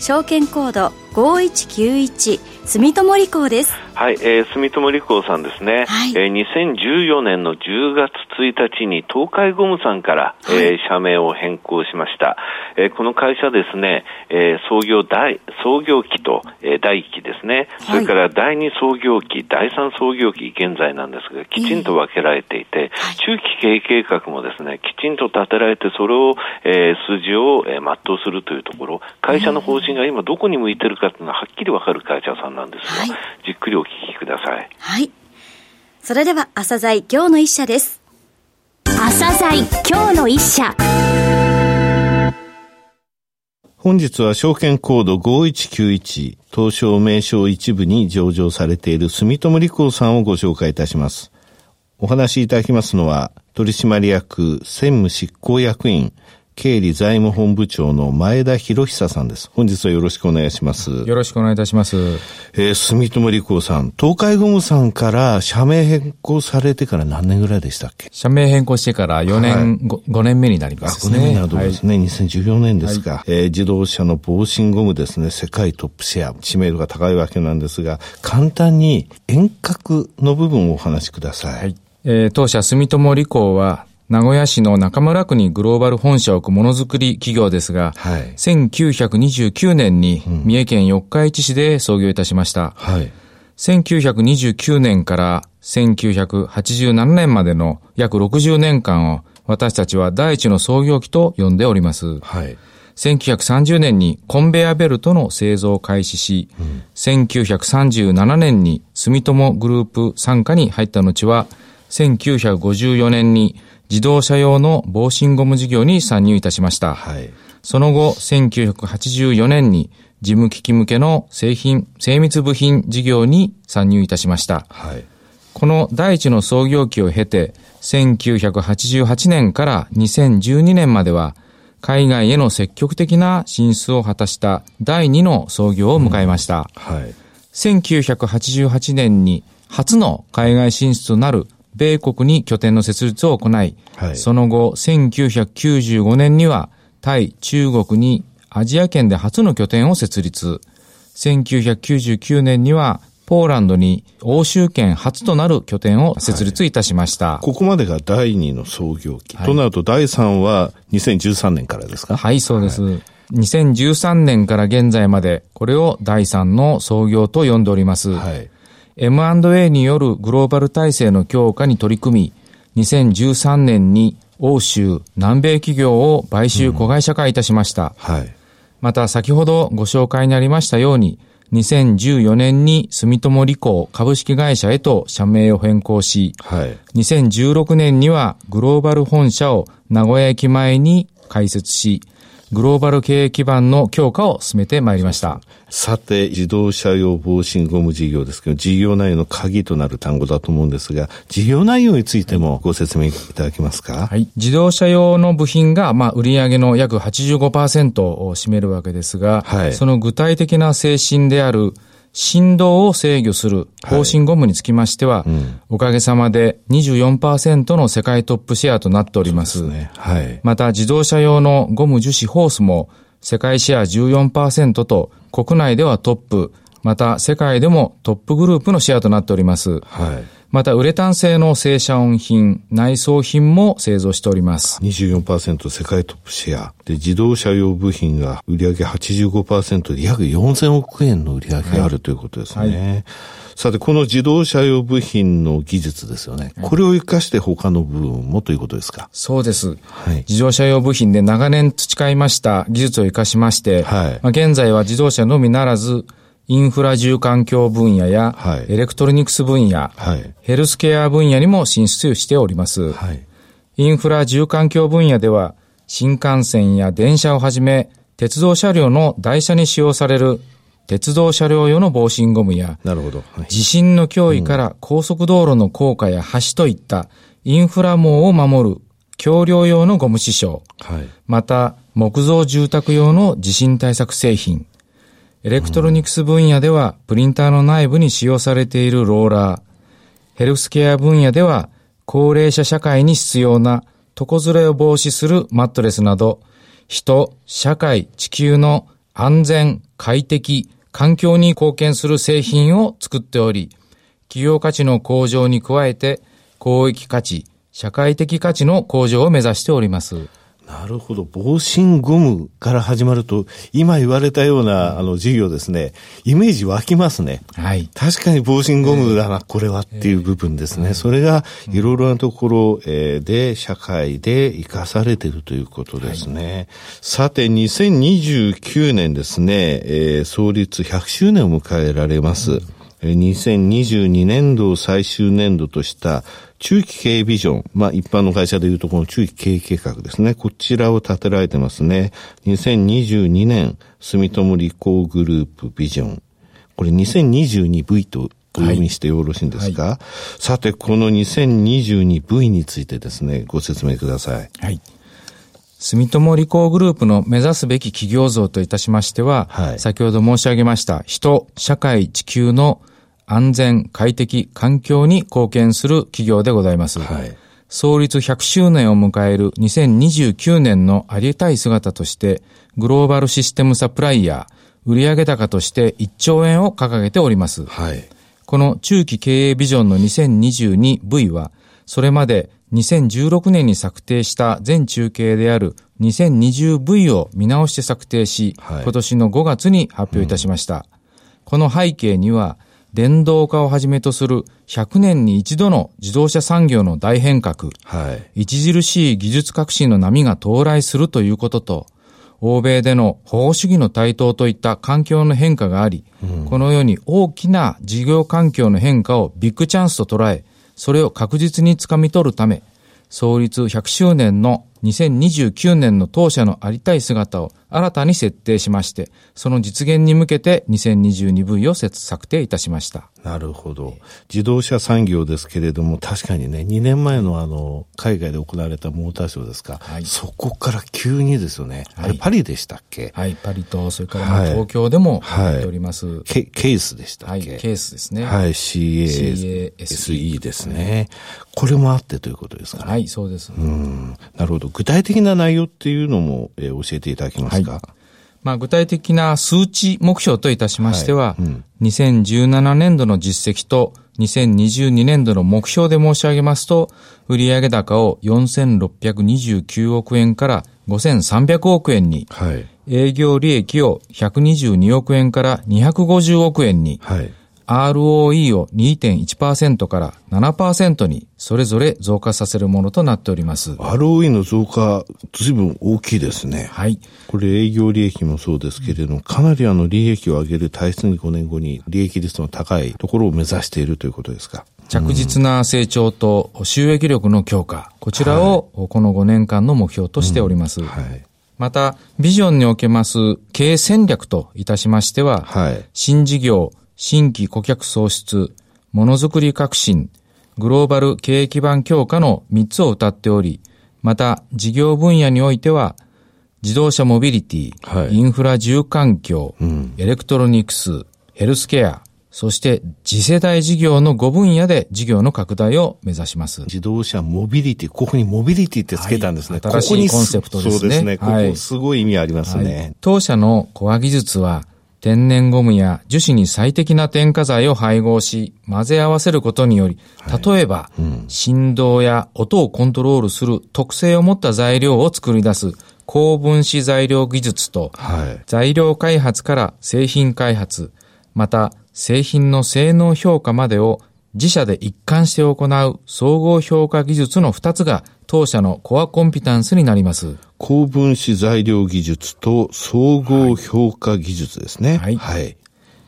証券コード5191住友理工です。はい、えー、住友理工さんですね、はい、えー、2014年の10月1日に東海ゴムさんから、はい、えー、社名を変更しました、えー、この会社ですね、えー、創業第創業期と、えー、第1期ですね、それから第2創業期、第3創業期現在なんですがきちんと分けられていて、えー、中期経営計画もですねきちんと立てられてそれを、えー、数字を、えー、全うするというところ会社の方針が今どこに向いてるかというのははっきり分かる会社さんなんですが、はい、じっくりお聞きください。はい。それでは、朝鮮今日の一社です。朝鮮今日の一社。本日は証券コード5191東証名称一部に上場されている住友理工さんをご紹介いたします。お話しいただきますのは取締役専務執行役員経理財務本部長の前田博久さんです。本日はよろしくお願いします。よろしくお願いいたします。えー、住友理工さん、東海ゴムさんから社名変更されてから何年ぐらいでしたっけ？社名変更してから4年、はい、5, 5年目になりますね。5年目になるところですね。はい、2014年ですか、はい、えー、自動車の防振ゴムですね、世界トップシェア、知名度が高いわけなんですが、簡単に遠隔の部分をお話しください。はい。えー、当社住友理工は名古屋市の中村区にグローバル本社を置くものづくり企業ですが、はい、1929年に三重県四日市市で創業いたしました。はい、1929年から1987年までの約60年間を私たちは第一の創業期と呼んでおります。はい、1930年にコンベアベルトの製造を開始し、うん、1937年に住友グループ傘下に入った後は、1954年に自動車用の防振ゴム事業に参入いたしました。はい、その後、1984年に事務機器向けの製品、精密部品事業に参入いたしました。はい、この第一の創業期を経て、1988年から2012年までは、海外への積極的な進出を果たした第二の創業を迎えました。うんはい、1988年に初の海外進出となる米国に拠点の設立を行い、はい、その後、1995年には、対中国にアジア圏で初の拠点を設立。1999年には、ポーランドに欧州圏初となる拠点を設立いたしました。はい、ここまでが第2の創業期。はい、となると第3は2013年からですか？はい、そうです。はい、2013年から現在まで、これを第3の創業と呼んでおります。はい M&A によるグローバル体制の強化に取り組み、2013年に欧州、南米企業を買収子会社化いたしました。うん、はい。また先ほどご紹介にありましたように、2014年に住友理工株式会社へと社名を変更し、はい、2016年にはグローバル本社を名古屋駅前に開設し、グローバル経営基盤の強化を進めてまいりました。さて、自動車用防振ゴム事業ですけど、事業内容の鍵となる単語だと思うんですが、事業内容についてもご説明いただけますか？はい。自動車用の部品が、まあ、売上の約85%を占めるわけですが、はい、その具体的な精神である振動を制御する方針ゴムにつきましては、はいうん、おかげさまで24%の世界トップシェアとなっております。すね、はい。また自動車用のゴム樹脂ホースも世界シェア14%と国内ではトップ、また世界でもトップグループのシェアとなっております。はい。また、ウレタン製の正社音品、内装品も製造しております。24%世界トップシェア。で、自動車用部品が売上85%で約4000億円の売上があるということですね。はいはいさて、この自動車用部品の技術ですよね。これを活かして他の部分もということですか？そうです。はい、自動車用部品で長年培いました技術を活かしまして、はい、まあ、現在は自動車のみならず、インフラ住環境分野や、はい、エレクトロニクス分野、はい、ヘルスケア分野にも進出しております。はい、インフラ住環境分野では、新幹線や電車をはじめ、鉄道車両の台車に使用される鉄道車両用の防振ゴムや、なるほど。はい、地震の脅威から高速道路の高架や橋といったインフラ網を守る橋梁用のゴム支承、はい、また木造住宅用の地震対策製品、エレクトロニクス分野ではプリンターの内部に使用されているローラー、ヘルスケア分野では高齢者社会に必要な床ずれを防止するマットレスなど、人、社会、地球の安全、快適、環境に貢献する製品を作っており、企業価値の向上に加えて、公益価値、社会的価値の向上を目指しております。なるほど。防振ゴムから始まると、今言われたような、あの、事業ですね、イメージ湧きますね。はい。確かに防振ゴムだな、これはっていう部分ですね。それが、いろいろなところで、社会で生かされているということですね。はい、さて、2029年ですね、えー、創立100周年を迎えられます。うん2022年度を最終年度とした中期経営ビジョン、まあ一般の会社でいうとこの中期経営計画ですね。こちらを立てられてますね。2022年住友理工グループビジョン。これ 2022V とお読みしてよろしいんですか、はいはい、さて、この 2022V についてですね、ご説明ください。はい。住友理工グループの目指すべき企業像といたしましては、はい、先ほど申し上げました人、社会、地球の安全、快適、環境に貢献する企業でございます。はい、創立100周年を迎える2029年のありたい姿として、グローバルシステムサプライヤー、売上高として1兆円を掲げております。はい、この中期経営ビジョンの 2022V は、それまで2016年に策定した全中継である 2020V を見直して策定し、はい、今年の5月に発表いたしました。うん、この背景には、電動化をはじめとする100年に一度の自動車産業の大変革、はい、著しい技術革新の波が到来するということと、欧米での保護主義の台頭といった環境の変化があり、うん、このように大きな事業環境の変化をビッグチャンスと捉え、それを確実につかみ取るため、創立100周年の2029年の当社のありたい姿を新たに設定しまして、その実現に向けて 2022V を策定いたしました。なるほど。自動車産業ですけれども、確かにね、2年前のあの、海外で行われたモーターショーですか、はい、そこから急にですよね、はい、あれパリでしたっけ？はい、パリと、それから東京でもやっております。はい、ケケースでしたっけ？はい、ケースですね。はい、CASE ですね。これもあってということですかね。はい、そうです。うん。なるほど。具体的な内容っていうのも、えー、教えていただけますか、はい。まあ、具体的な数値目標といたしましては、はい。うん、2017年度の実績と2022年度の目標で申し上げますと、売上高を4629億円から5300億円に、はい、営業利益を122億円から250億円に、はい、ROE を2.1%から7%にそれぞれ増加させるものとなっております。ROE の増加、随分大きいですね。はい。これ営業利益もそうですけれども、かなりあの利益を上げる体質に5年後に利益率の高いところを目指しているということですか。着実な成長と収益力の強化、こちらをこの5年間の目標としております。うん、はい。また、ビジョンにおけます経営戦略といたしましては、はい、新事業、新規顧客創出、ものづくり革新、グローバル経営基盤強化の3つを謳っており、また事業分野においては、自動車モビリティ、はい、インフラ住環境、うん、エレクトロニクス、ヘルスケア、そして次世代事業の5分野で事業の拡大を目指します。自動車モビリティ、ここにモビリティってつけたんですね。はい、新しいコンセプトですね。そうですね。ここすごい意味ありますね。はい、当社のコア技術は、天然ゴムや樹脂に最適な添加剤を配合し、混ぜ合わせることにより、例えば、はいうん、振動や音をコントロールする特性を持った材料を作り出す高分子材料技術と、はい、材料開発から製品開発、また製品の性能評価までを自社で一貫して行う総合評価技術の2つが当社のコアコンピタンスになります。高分子材料技術と総合評価技術ですね。はい。はい。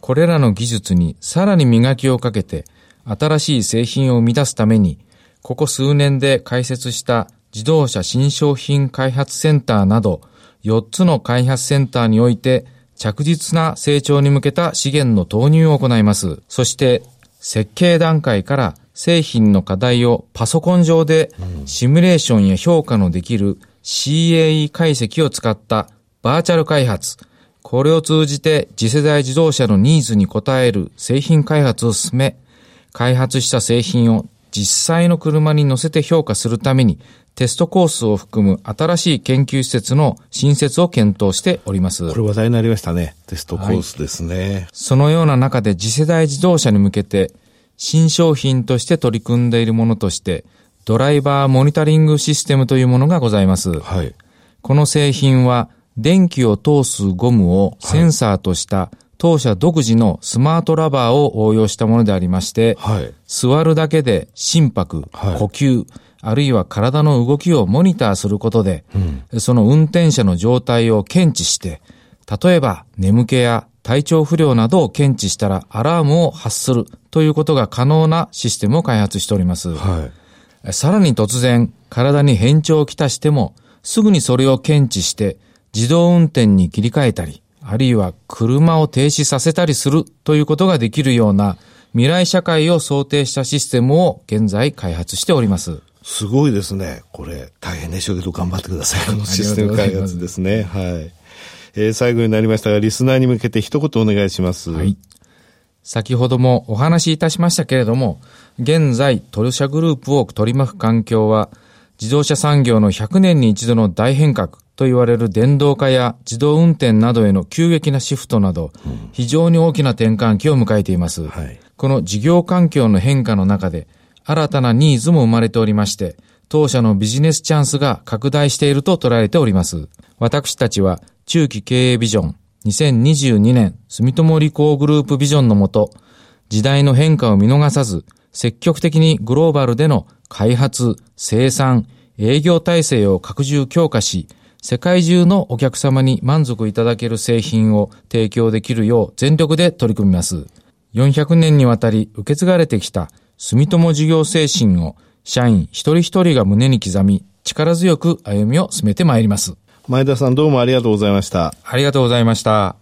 これらの技術にさらに磨きをかけて、新しい製品を生み出すために、ここ数年で開設した自動車新商品開発センターなど、4つの開発センターにおいて、着実な成長に向けた資源の投入を行います。そして、設計段階から製品の課題をパソコン上でシミュレーションや評価のできる CAE 解析を使ったバーチャル開発、これを通じて次世代自動車のニーズに応える製品開発を進め、開発した製品を実際の車に乗せて評価するためにテストコースを含む新しい研究施設の新設を検討しております。これ話題になりましたね。テストコースですね。はい、そのような中で次世代自動車に向けて新商品として取り組んでいるものとしてドライバーモニタリングシステムというものがございます。はい、この製品は電気を通すゴムをセンサーとした当社独自のスマートラバーを応用したものでありまして、はい、座るだけで心拍、はい、呼吸、あるいは体の動きをモニターすることで、うん、その運転者の状態を検知して、例えば眠気や体調不良などを検知したらアラームを発するということが可能なシステムを開発しております。はい、さらに突然体に変調をきたしてもすぐにそれを検知して自動運転に切り替えたり、あるいは車を停止させたりするということができるような未来社会を想定したシステムを現在開発しております。すごいですね。これ、大変ね、しょけど頑張ってください。このシステム開発ですね。はい。えー、最後になりましたが、リスナーに向けて一言お願いします。はい。先ほどもお話しいたしましたけれども、現在、トヨ社グループを取り巻く環境は、自動車産業の100年に一度の大変革と言われる電動化や自動運転などへの急激なシフトなど、非常に大きな転換期を迎えています。はい、この事業環境の変化の中で、新たなニーズも生まれておりまして、当社のビジネスチャンスが拡大していると捉えております。私たちは中期経営ビジョン2022年住友理工グループビジョンのもと、時代の変化を見逃さず、積極的にグローバルでの開発、生産、営業体制を拡充強化し、世界中のお客様に満足いただける製品を提供できるよう全力で取り組みます。400年にわたり受け継がれてきた住友事業精神を社員一人一人が胸に刻み、力強く歩みを進めてまいります。前田さんどうもありがとうございました。ありがとうございました。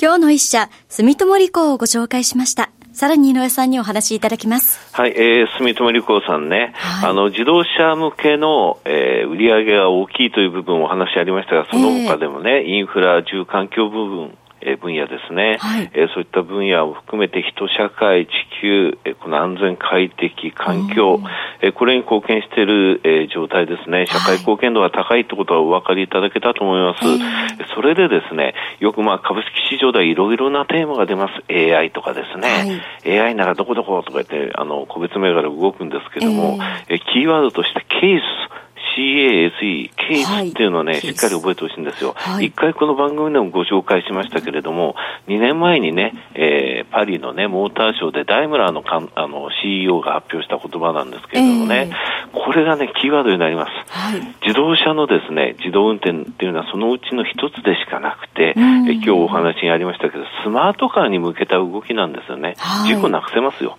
今日の一社、住友理工をご紹介しました。さらに井上さんにお話しいただきます。はい、えー、住友理工さんね、はい、あの、自動車向けの、えー、売り上げが大きいという部分お話ありましたが、その他でもね、えー、インフラ、住環境部分、え分野ですね、はい、えそういった分野を含めて人、社会、地球、えこの安全、快適、環境、えこれに貢献している、え状態ですね、社会貢献度が高いってことはお分かりいただけたと思います。はい、それでですね、よくまあ株式市場ではいろいろなテーマが出ます。AI とかですね、はい、AI ならどこどことか言って、あの、個別銘柄動くんですけども、えー、キーワードとしてケース、CASE、ケースっていうのはね、はい、しっかり覚えてほしいんですよ。一、はい、回この番組でもご紹介しましたけれども、2年前にね、えー、パリのね、モーターショーでダイムラーのかんあの CEO が発表した言葉なんですけれどもね、えー、これがね、キーワードになります。はい、自動車のですね、自動運転っていうのはそのうちの一つでしかなくて、え今日お話にありましたけど、スマートカーに向けた動きなんですよね。事故なくせますよ。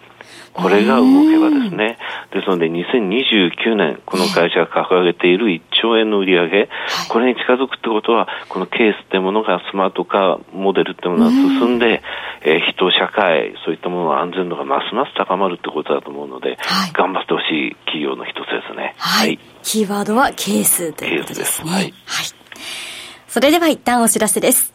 これが動けばですね、ですので2029年、この会社が掲げている1兆円の売り上げ、これに近づくってことは、このケースってものがスマートカーモデルってものが進んで、えー、人、社会、そういったものの安全度がますます高まるってことだと思うので、はい、頑張ってほしい企業の一つですね。はい。キーワードはケースということですね。はい。はい。それでは一旦お知らせです。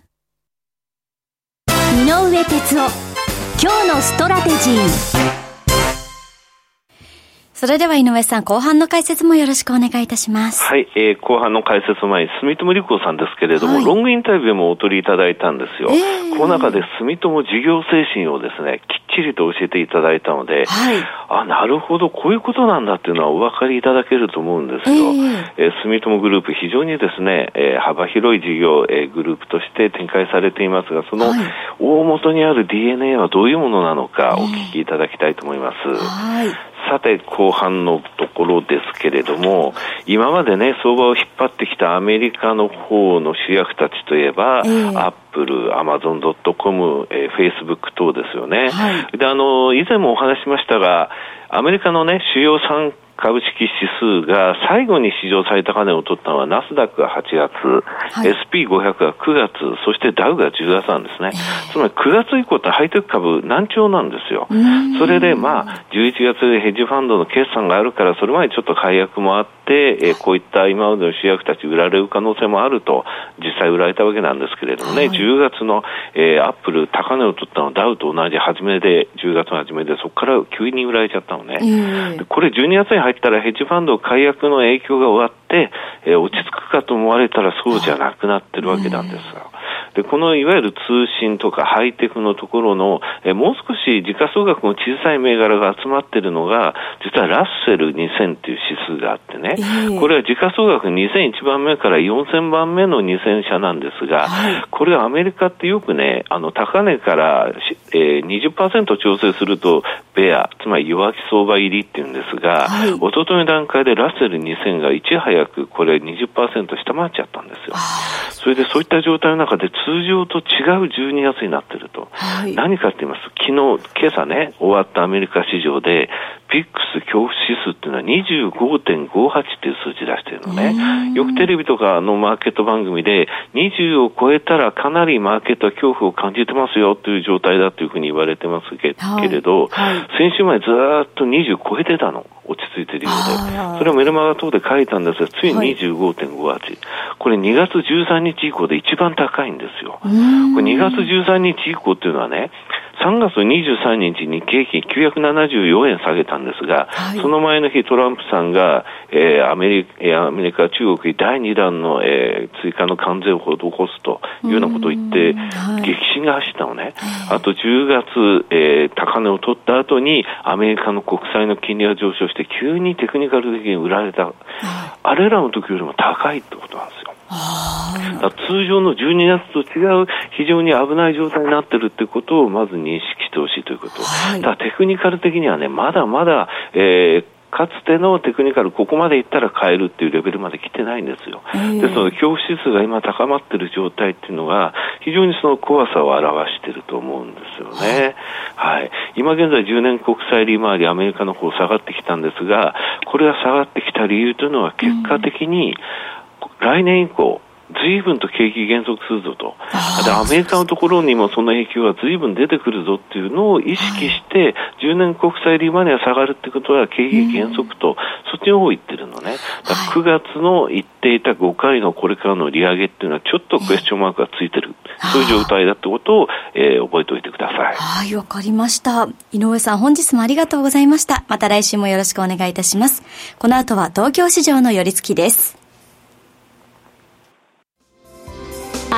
井上哲夫。今日のストラテジー。それでは井上さん、後半の解説もよろしくお願いいたします。はい、えー、後半の解説前に、住友理工さんですけれども、はい、ロングインタビューもお取りいただいたんですよ。えー、この中で住友事業精神をですね、きっちりと教えていただいたので、はい、あ、なるほど、こういうことなんだっていうのはお分かりいただけると思うんですよ。えー、えー、住友グループ、非常にですね、えー、幅広い事業、えー、グループとして展開されていますが、その大元にある DNA はどういうものなのか、お聞きいただきたいと思います。はいさて、後半のところですけれども、今までね、相場を引っ張ってきたアメリカの方の主役たちといえば、えー、アップル、アマゾンドットコム、えー、フェイスブック等ですよね。はい、で、あの、以前もお話しましたが、アメリカのね、主要産株式指数が最後に史上最高値を取ったのはナスダックが8月、はい、SP500 が9月、そしてダウが10月なんですね。つまり9月以降ってハイテク株難聴なんですよ。それでまあ11月でヘッジファンドの決算があるからそれまでちょっと解約もあって、えー、こういった今までの主役たち売られる可能性もあると実際売られたわけなんですけれどもね、はい、10月の、えー、アップル高値を取ったのはダウと同じ初めで10月の初めでそこから急に売られちゃったのね。これ12月に入ったらヘッジファンド解約の影響が終わって、えー、落ち着くかと思われたらそうじゃなくなってるわけなんですが。で、このいわゆる通信とかハイテクのところの、えもう少し時価総額の小さい銘柄が集まっているのが、実はラッセル2000っていう指数があってね、えー、これは時価総額2001番目から4000番目の2000社なんですが、はい、これはアメリカってよくね、あの、高値から、えー、20%調整すると、ベア、つまり弱気相場入りっていうんですが、はい、一昨日の段階でラッセル2000がいち早くこれ20%下回っちゃったんですよ。それでそういった状態の中で通常と違う12月になっていると、はい、何かって言います。と、昨日、今朝ね、終わったアメリカ市場で、ピックス恐怖指数っていうのは25.58っていう数字出してるのね。よくテレビとかのマーケット番組で、20を超えたらかなりマーケットは恐怖を感じてますよという状態だというふうに言われてますけ,、れど、はいはい、先週前ずっと20超えてたの。落ち着いてるようで。それをメルマガ等で書いたんですが、ついに25.58、はい、これ2月13日以降で一番高いんですよ。これ2月13日以降っていうのはね、3月23日に景気974円下げたんですが、はい、その前の日トランプさんが、えー、アメリカ、アメリカ、中国に第2弾の、えー、追加の関税を施すというようなことを言って、激震が走ったのね。あと10月、えー、高値を取った後にアメリカの国債の金利が上昇して急にテクニカル的に売られた。あれらの時よりも高いってことなんですよ。通常の12月と違う非常に危ない状態になっているということをまず認識してほしいということ、はい、だテクニカル的にはね、まだまだ、えー、かつてのテクニカル、ここまでいったら買えるっていうレベルまで来てないんですよ。ですので、恐怖指数が今高まっている状態っていうのが、非常にその怖さを表していると思うんですよね。はい。今現在10年国債利回り、アメリカの方下がってきたんですが、これが下がってきた理由というのは結果的に、来年以降、随分と景気減速するぞと。で、アメリカのところにもその影響が随分出てくるぞっていうのを意識して、10年国債利回りが下がるってことは景気減速と、そっちの方を言ってるのね。だ9月の言っていた5回のこれからの利上げっていうのはちょっとクエスチョンマークがついてる。そういう状態だってことを、えー、覚えておいてください。はい、わかりました。井上さん、本日もありがとうございました。また来週もよろしくお願いいたします。この後は東京市場の寄り付きです。